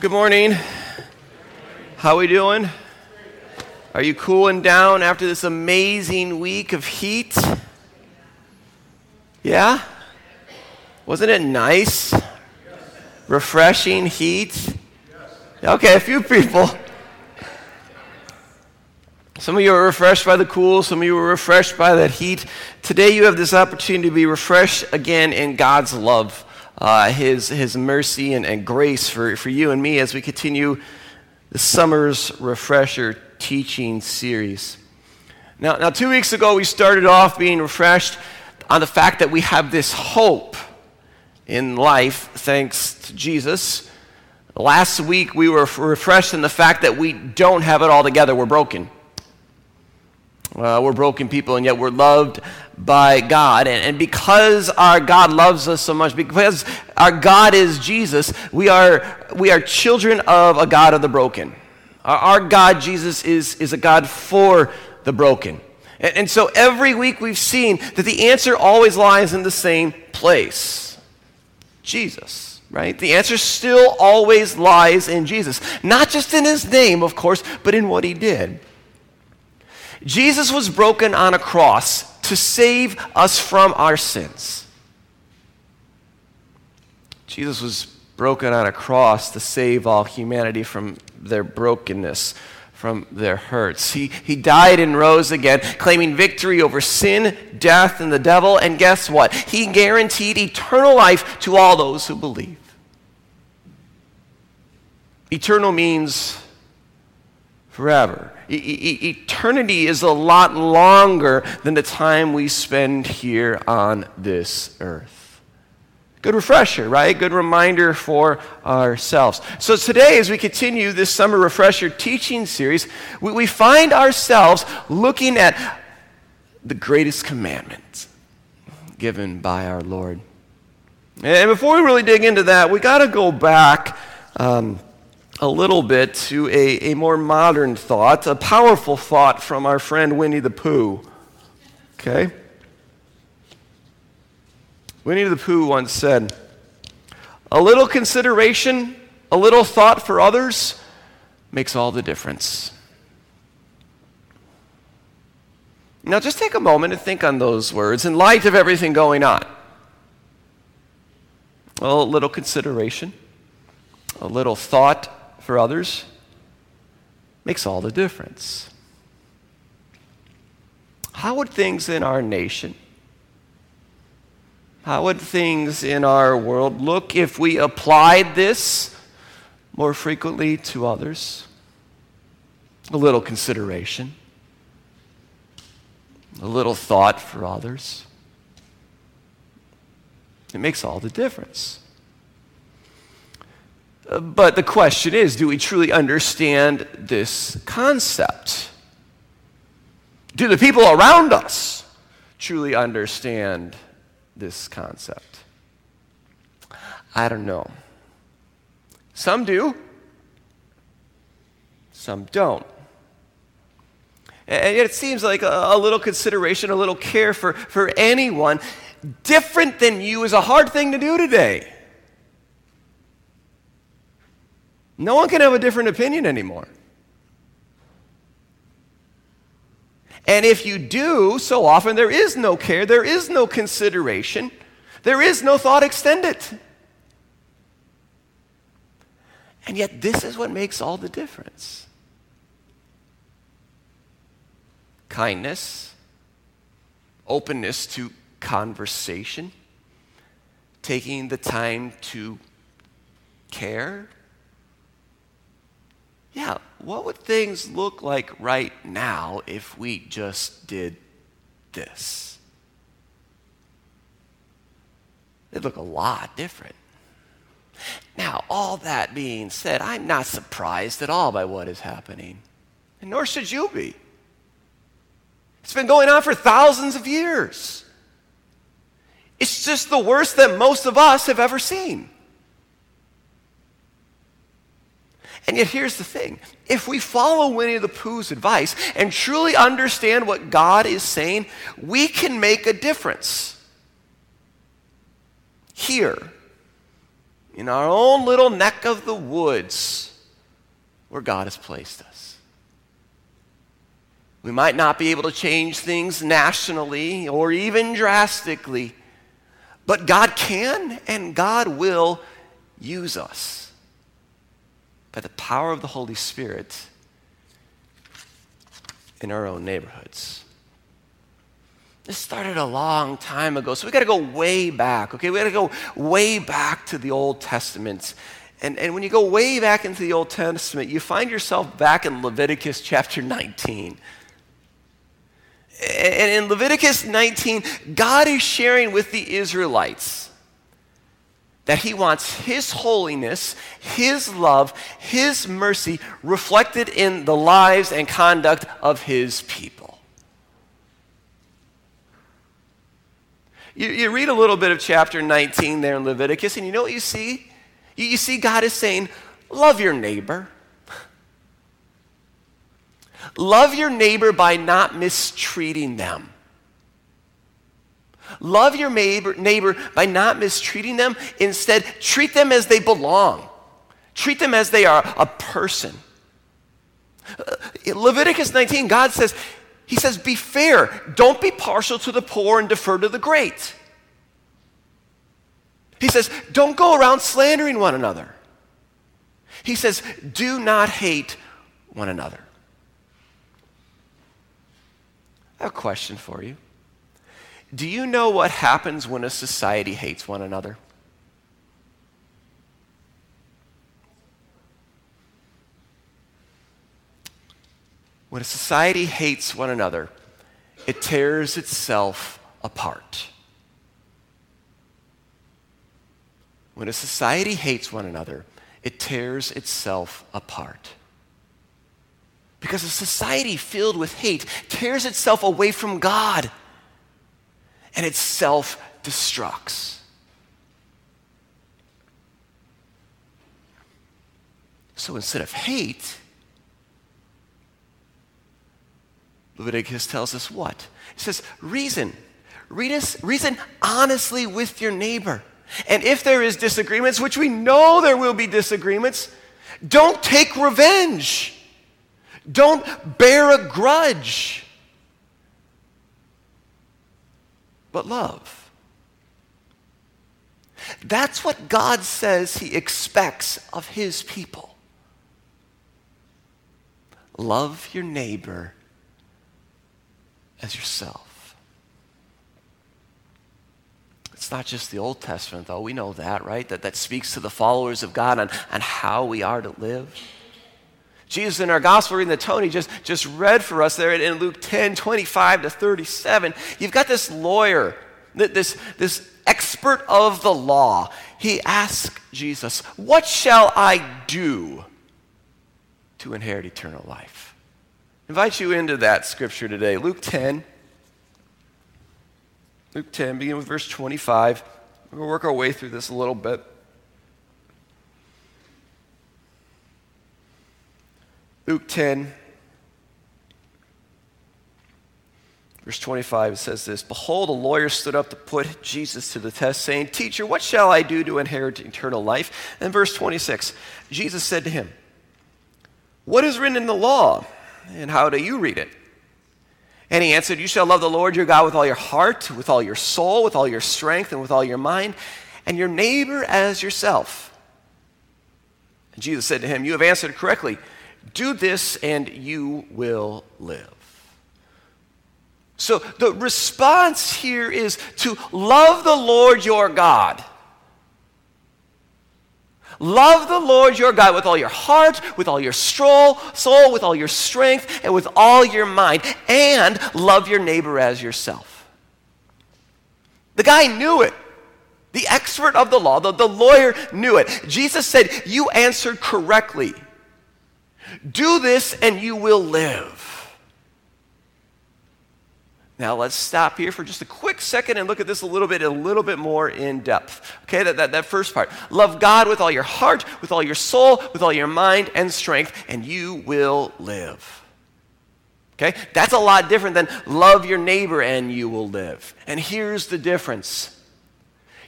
Good morning. How are we doing? Are you cooling down after this amazing week of heat? Yeah? Wasn't it nice? Refreshing heat? Okay, a few people. Some of you are refreshed by the cool, some of you were refreshed by that heat. Today you have this opportunity to be refreshed again in God's love uh, his, his mercy and, and grace for, for you and me as we continue the summer's refresher teaching series. Now, now, two weeks ago, we started off being refreshed on the fact that we have this hope in life thanks to Jesus. Last week, we were refreshed in the fact that we don't have it all together, we're broken. Uh, we're broken people, and yet we're loved by God. And, and, because our God loves us so much, because our God is Jesus, we are, we are children of a God of the broken. Our, our God, Jesus, is, is a God for the broken. And, and so every week we've seen that the answer always lies in the same place Jesus, right? The answer still always lies in Jesus. Not just in his name, of course, but in what he did. Jesus was broken on a cross to save us from our sins. Jesus was broken on a cross to save all humanity from their brokenness, from their hurts. He, he died and rose again, claiming victory over sin, death, and the devil. And guess what? He guaranteed eternal life to all those who believe. Eternal means forever. E- e- eternity is a lot longer than the time we spend here on this earth. Good refresher, right? Good reminder for ourselves. So, today, as we continue this summer refresher teaching series, we, we find ourselves looking at the greatest commandment given by our Lord. And before we really dig into that, we got to go back. Um, a little bit to a, a more modern thought, a powerful thought from our friend Winnie the Pooh. Okay? Winnie the Pooh once said, A little consideration, a little thought for others makes all the difference. Now, just take a moment and think on those words in light of everything going on. Well, a little consideration, a little thought for others makes all the difference. How would things in our nation, how would things in our world look if we applied this more frequently to others? A little consideration, a little thought for others. It makes all the difference. But the question is do we truly understand this concept? Do the people around us truly understand this concept? I don't know. Some do, some don't. And yet it seems like a, little consideration, a little care for, for anyone different than you is a hard thing to do today. No one can have a different opinion anymore. And if you do, so often there is no care, there is no consideration, there is no thought extended. And yet, this is what makes all the difference kindness, openness to conversation, taking the time to care yeah, what would things look like right now if we just did this? They'd look a lot different. Now, all that being said, I'm not surprised at all by what is happening, and nor should you be. It's been going on for thousands of years. It's just the worst that most of us have ever seen. And yet, here's the thing. If we follow Winnie the Pooh's advice and truly understand what God is saying, we can make a difference. Here in our own little neck of the woods where God has placed us. We might not be able to change things nationally or even drastically, but God can and God will use us by the power of the Holy Spirit in our own neighborhoods. This started a long time ago. So we got to go way back, okay? We got to go way back to the Old Testament. And, and when you go way back into the Old Testament, you find yourself back in Leviticus chapter 19. And in Leviticus 19, God is sharing with the Israelites that He wants His holiness, His love, His mercy reflected in the lives and conduct of His people. You, you read a little bit of chapter 19 there in Leviticus, and you know what you see? You, you see God is saying, Love your neighbor. Love your neighbor by not mistreating them. Love your neighbor, neighbor by not mistreating them. Instead, treat them as they belong. Treat them as they are a person. Uh, in Leviticus 19, God says, he says, Be fair. Don't be partial to the poor and defer to the great. He says, Don't go around slandering one another. He says, Do not hate one another. I have a question for you. Do you know what happens when a society hates one another? When a society hates one another, it tears itself apart. When a society hates one another, it tears itself apart. Because a society filled with hate tears itself away from God and it self destructs. So instead of hate, Leviticus tells us what? It says, reason. Reason honestly with your neighbor. And if there is disagreements, which we know there will be disagreements, don't take revenge. Don't bear a grudge. But love. That's what God says He expects of His people. Love your neighbor as yourself. It's not just the Old Testament, though. We know that, right? That, that speaks to the followers of God on, on how we are to live. Jesus in our gospel reading that Tony just, just read for us there in Luke 10, 25 to 37. You've got this lawyer, this, this expert of the law. He asks Jesus, What shall I do to inherit eternal life? invite you into that scripture today. Luke 10. Luke 10, begin with verse 25. We're going to work our way through this a little bit. Luke 10, verse 25, it says this Behold, a lawyer stood up to put Jesus to the test, saying, Teacher, what shall I do to inherit eternal life? And verse 26, Jesus said to him, What is written in the law? And how do you read it? And he answered, You shall love the Lord your God with all your heart, with all your soul, with all your strength, and with all your mind, and your neighbor as yourself. And Jesus said to him, You have answered correctly. Do this, and you will live. So the response here is to love the Lord your God Love the Lord your God with all your heart, with all your soul, soul, with all your strength, and with all your mind, and love your neighbor as yourself. The guy knew it. The expert of the law, the, the lawyer knew it. Jesus said, You answered correctly. Do this and you will live. Now let's stop here for just a quick second and look at this a little bit, a little bit more in depth. Okay, that, that, that first part. Love God with all your heart, with all your soul, with all your mind and strength, and you will live. Okay, that's a lot different than love your neighbor and you will live. And here's the difference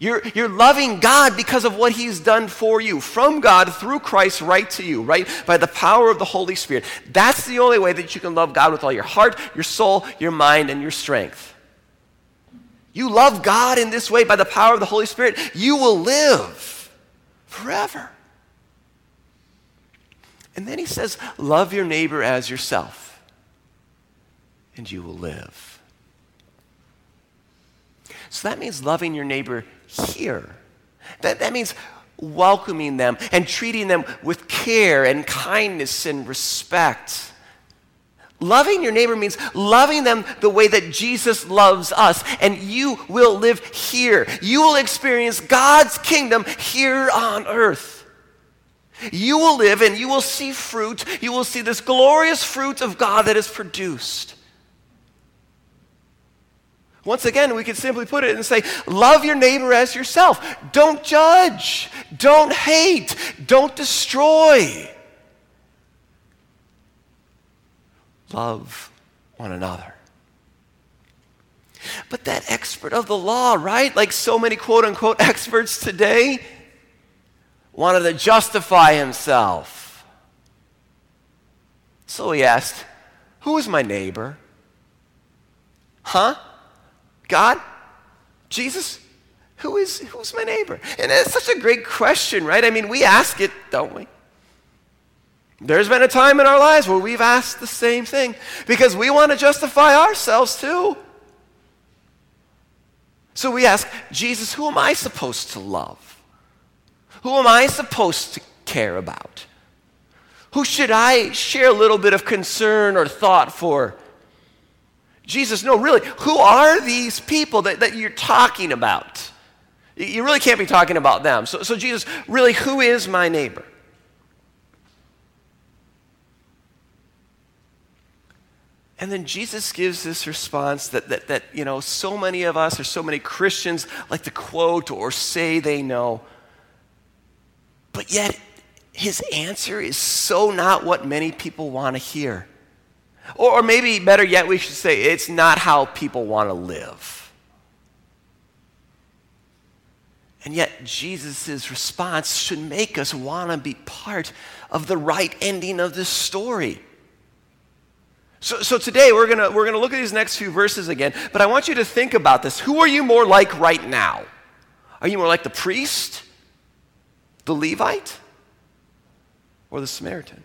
You're, you're loving God because of what He's done for you, from God through Christ right to you, right? By the power of the Holy Spirit. That's the only way that you can love God with all your heart, your soul, your mind, and your strength. You love God in this way by the power of the Holy Spirit, you will live forever. And then He says, Love your neighbor as yourself, and you will live. So that means loving your neighbor here. That, that means welcoming them and treating them with care and kindness and respect. Loving your neighbor means loving them the way that Jesus loves us, and you will live here. You will experience God's kingdom here on earth. You will live and you will see fruit. You will see this glorious fruit of God that is produced. Once again, we could simply put it and say, Love your neighbor as yourself. Don't judge. Don't hate. Don't destroy. Love one another. But that expert of the law, right? Like so many quote unquote experts today, wanted to justify himself. So he asked, Who is my neighbor? Huh? God? Jesus? Who is who's my neighbor? And it's such a great question, right? I mean, we ask it, don't we? There's been a time in our lives where we've asked the same thing because we want to justify ourselves too. So we ask, Jesus, who am I supposed to love? Who am I supposed to care about? Who should I share a little bit of concern or thought for? Jesus, no, really, who are these people that, that you're talking about? You really can't be talking about them. So, so, Jesus, really, who is my neighbor? And then Jesus gives this response that, that, that, you know, so many of us or so many Christians like to quote or say they know. But yet, his answer is so not what many people want to hear. Or, or maybe better yet, we should say it's not how people want to live. And yet, Jesus' response should make us want to be part of the right ending of this story. So, so today, we're going we're gonna look at these next few verses again, but I want you to think about this. Who are you more like right now? Are you more like the priest, the Levite, or the Samaritan?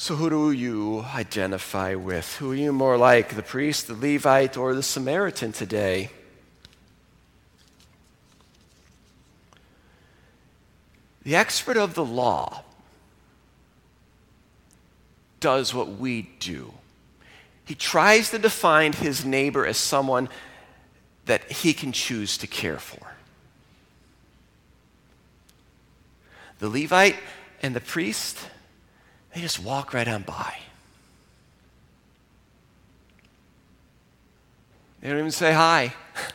So, who do you identify with? Who are you more like, the priest, the Levite, or the Samaritan today? The expert of the law does what we do. He tries to define his neighbor as someone that he can choose to care for. The Levite and the priest they just walk right on by. They don't even say hi.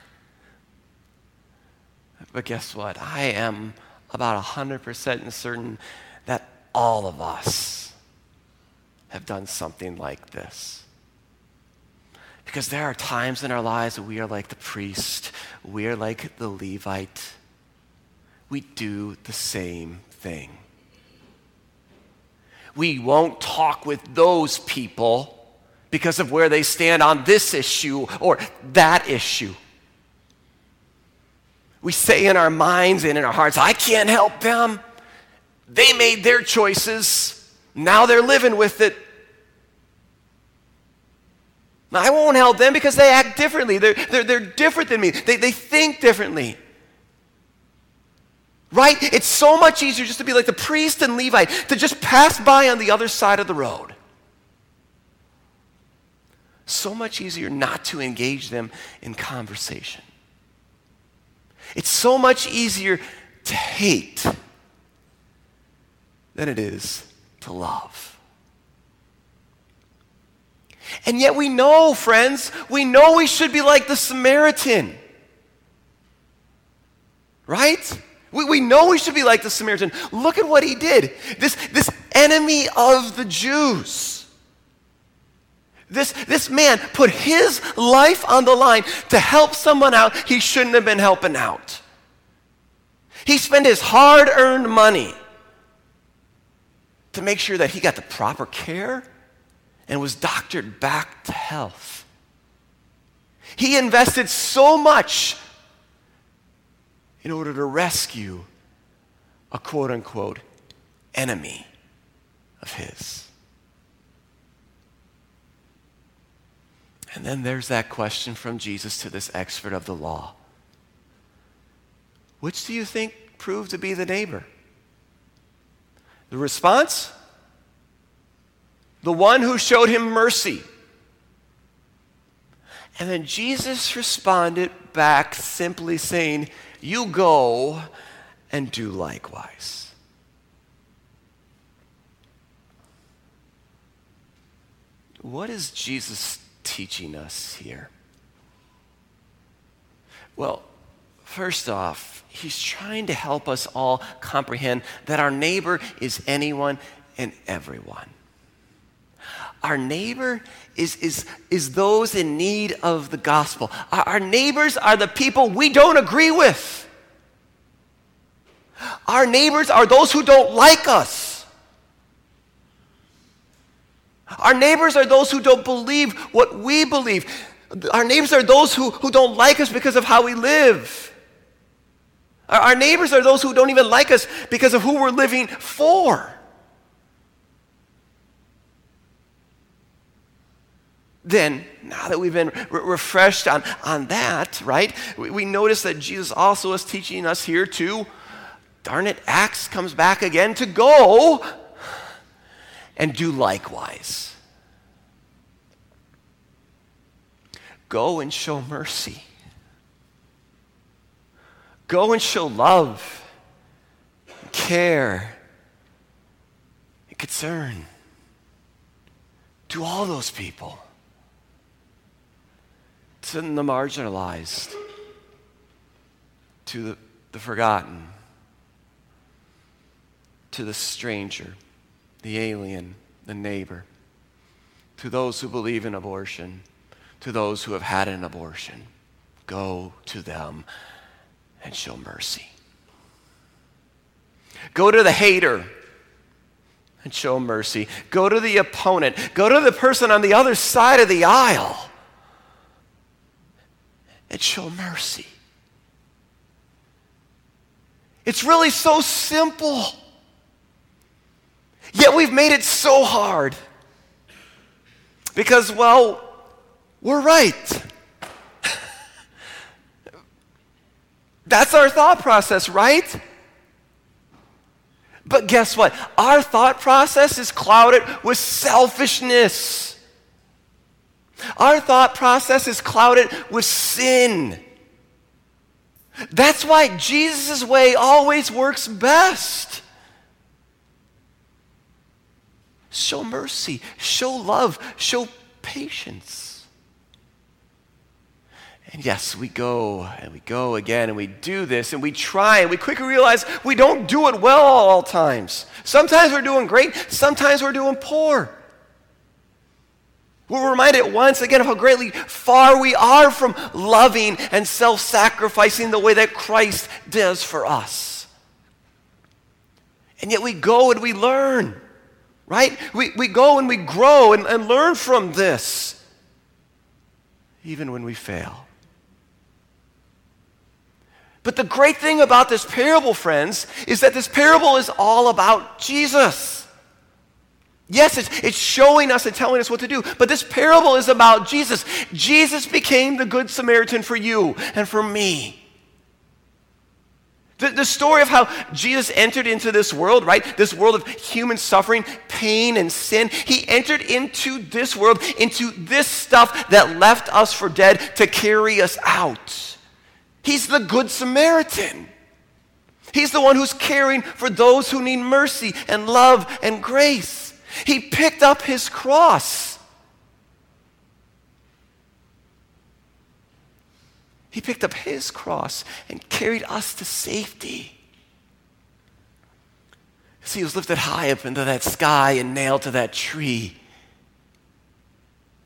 but guess what? I am about 100% certain that all of us have done something like this. Because there are times in our lives that we are like the priest, we are like the Levite. We do the same thing we won't talk with those people because of where they stand on this issue or that issue. We say in our minds and in our hearts, I can't help them. They made their choices. Now they're living with it. I won't help them because they act differently. They're, they're, they're different than me, they, they think differently. Right? It's so much easier just to be like the priest and Levite, to just pass by on the other side of the road. So much easier not to engage them in conversation. It's so much easier to hate than it is to love. And yet we know, friends, we know we should be like the Samaritan. Right? We, we know we should be like the Samaritan. Look at what he did. This, this enemy of the Jews. This, this man put his life on the line to help someone out he shouldn't have been helping out. He spent his hard earned money to make sure that he got the proper care and was doctored back to health. He invested so much in order to rescue a quote unquote enemy of his. And then there's that question from Jesus to this expert of the law Which do you think proved to be the neighbor? The response? The one who showed him mercy. And then Jesus responded back simply saying, You go and do likewise. What is Jesus teaching us here? Well, first off, he's trying to help us all comprehend that our neighbor is anyone and everyone. Our neighbor is, is, is those in need of the gospel. Our, our neighbors are the people we don't agree with. Our neighbors are those who don't like us. Our neighbors are those who don't believe what we believe. Our neighbors are those who, who don't like us because of how we live. Our, our neighbors are those who don't even like us because of who we're living for. Then, now that we've been re- refreshed on, on that, right, we, we notice that Jesus also is teaching us here to, darn it, Acts comes back again to go and do likewise. Go and show mercy. Go and show love, care, and concern to all those people, to the marginalized, to the, the forgotten, to the stranger the alien, the neighbor, to those who believe in abortion, to those who have had an abortion. Go to them and show mercy. Go to the hater and show mercy. Go to the opponent. Go to the person on the other side of the aisle and show mercy. It's really so simple. Yet we've made it so hard. Because, well, we're right. That's our thought process, right? But guess what? Our thought process is clouded with selfishness. Our thought process is clouded with sin. That's why Jesus' way always works best. Show mercy, show love, show patience. And yes, we go and we go again and we do this and we try and we quickly realize we don't do it well all times. Sometimes we're doing great, sometimes we're doing poor. We're reminded once again of how greatly far we are from loving and self sacrificing the way that Christ does for us. And yet we go and we learn right? We, we go and we grow and, and learn from this, even when we fail. But the great thing about this parable, friends, is that this parable is all about Jesus. Yes, it's, it's showing us and telling us what to do, but this parable is about Jesus. Jesus became the Good Samaritan for you and for me. The, the story of how Jesus entered into this world, right? This world of human suffering, pain, and sin. He entered into this world, into this stuff that left us for dead to carry us out. He's the Good Samaritan. He's the one who's caring for those who need mercy and love and grace. He picked up his cross. He picked up his cross and carried us to safety. See, he was lifted high up into that sky and nailed to that tree.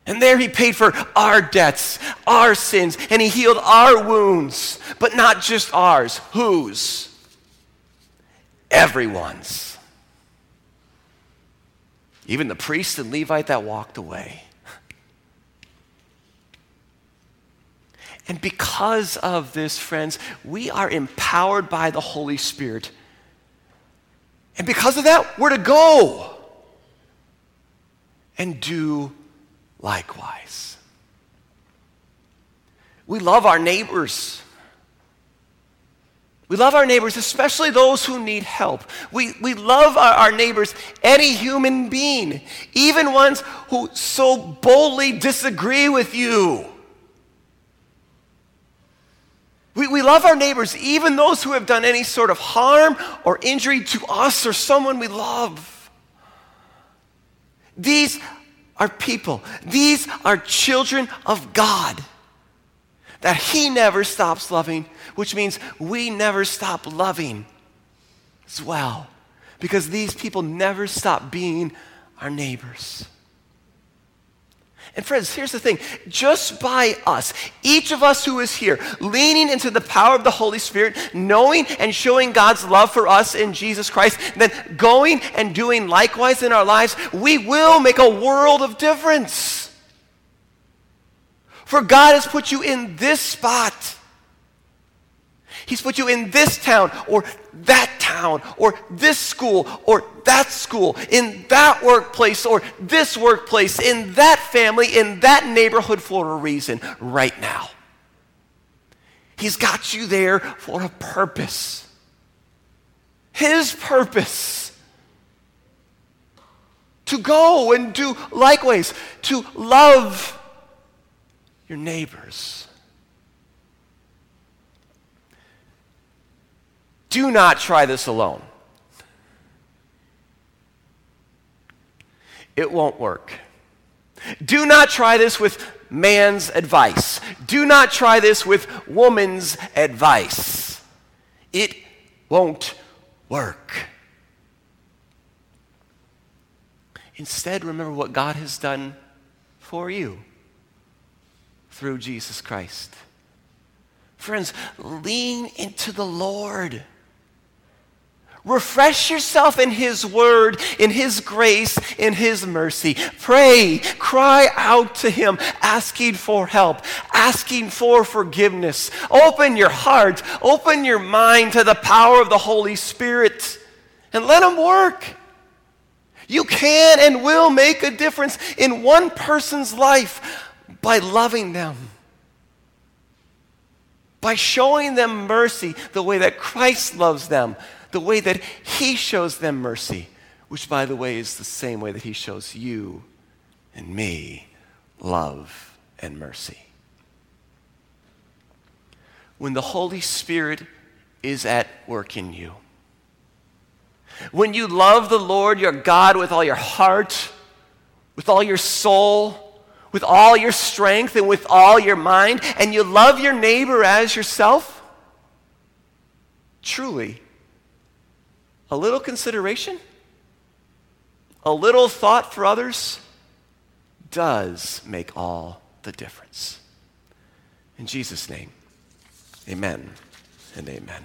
And there he paid for our debts, our sins, and he healed our wounds. But not just ours. Whose? Everyone's. Even the priest and Levite that walked away. And because of this, friends, we are empowered by the Holy Spirit. And because of that, we're to go and do likewise. We love our neighbors. We love our neighbors, especially those who need help. We, we love our, our neighbors, any human being, even ones who so boldly disagree with you. We, we love our neighbors, even those who have done any sort of harm or injury to us or someone we love. These are people. These are children of God that He never stops loving, which means we never stop loving as well. Because these people never stop being our neighbors. And friends, here's the thing just by us, each of us who is here, leaning into the power of the Holy Spirit, knowing and showing God's love for us in Jesus Christ, then going and doing likewise in our lives, we will make a world of difference. For God has put you in this spot. He's put you in this town or that town or this school or that school, in that workplace or this workplace, in that family, in that neighborhood for a reason right now. He's got you there for a purpose. His purpose. To go and do likewise, to love your neighbors. Do not try this alone. It won't work. Do not try this with man's advice. Do not try this with woman's advice. It won't work. Instead, remember what God has done for you through Jesus Christ. Friends, lean into the Lord. Refresh yourself in His Word, in His grace, in His mercy. Pray, cry out to Him, asking for help, asking for forgiveness. Open your heart, open your mind to the power of the Holy Spirit, and let Him work. You can and will make a difference in one person's life by loving them by showing them mercy the way that Christ loves them, the way that He shows them mercy, which, by the way, is the same way that He shows you and me love and mercy. When the Holy Spirit is at work in you, when you love the Lord your God with all your heart, with all your soul, with all your strength, and with all your mind, and you love your neighbor as yourself, truly, a little consideration, a little thought for others does make all the difference. In Jesus' name, amen and amen.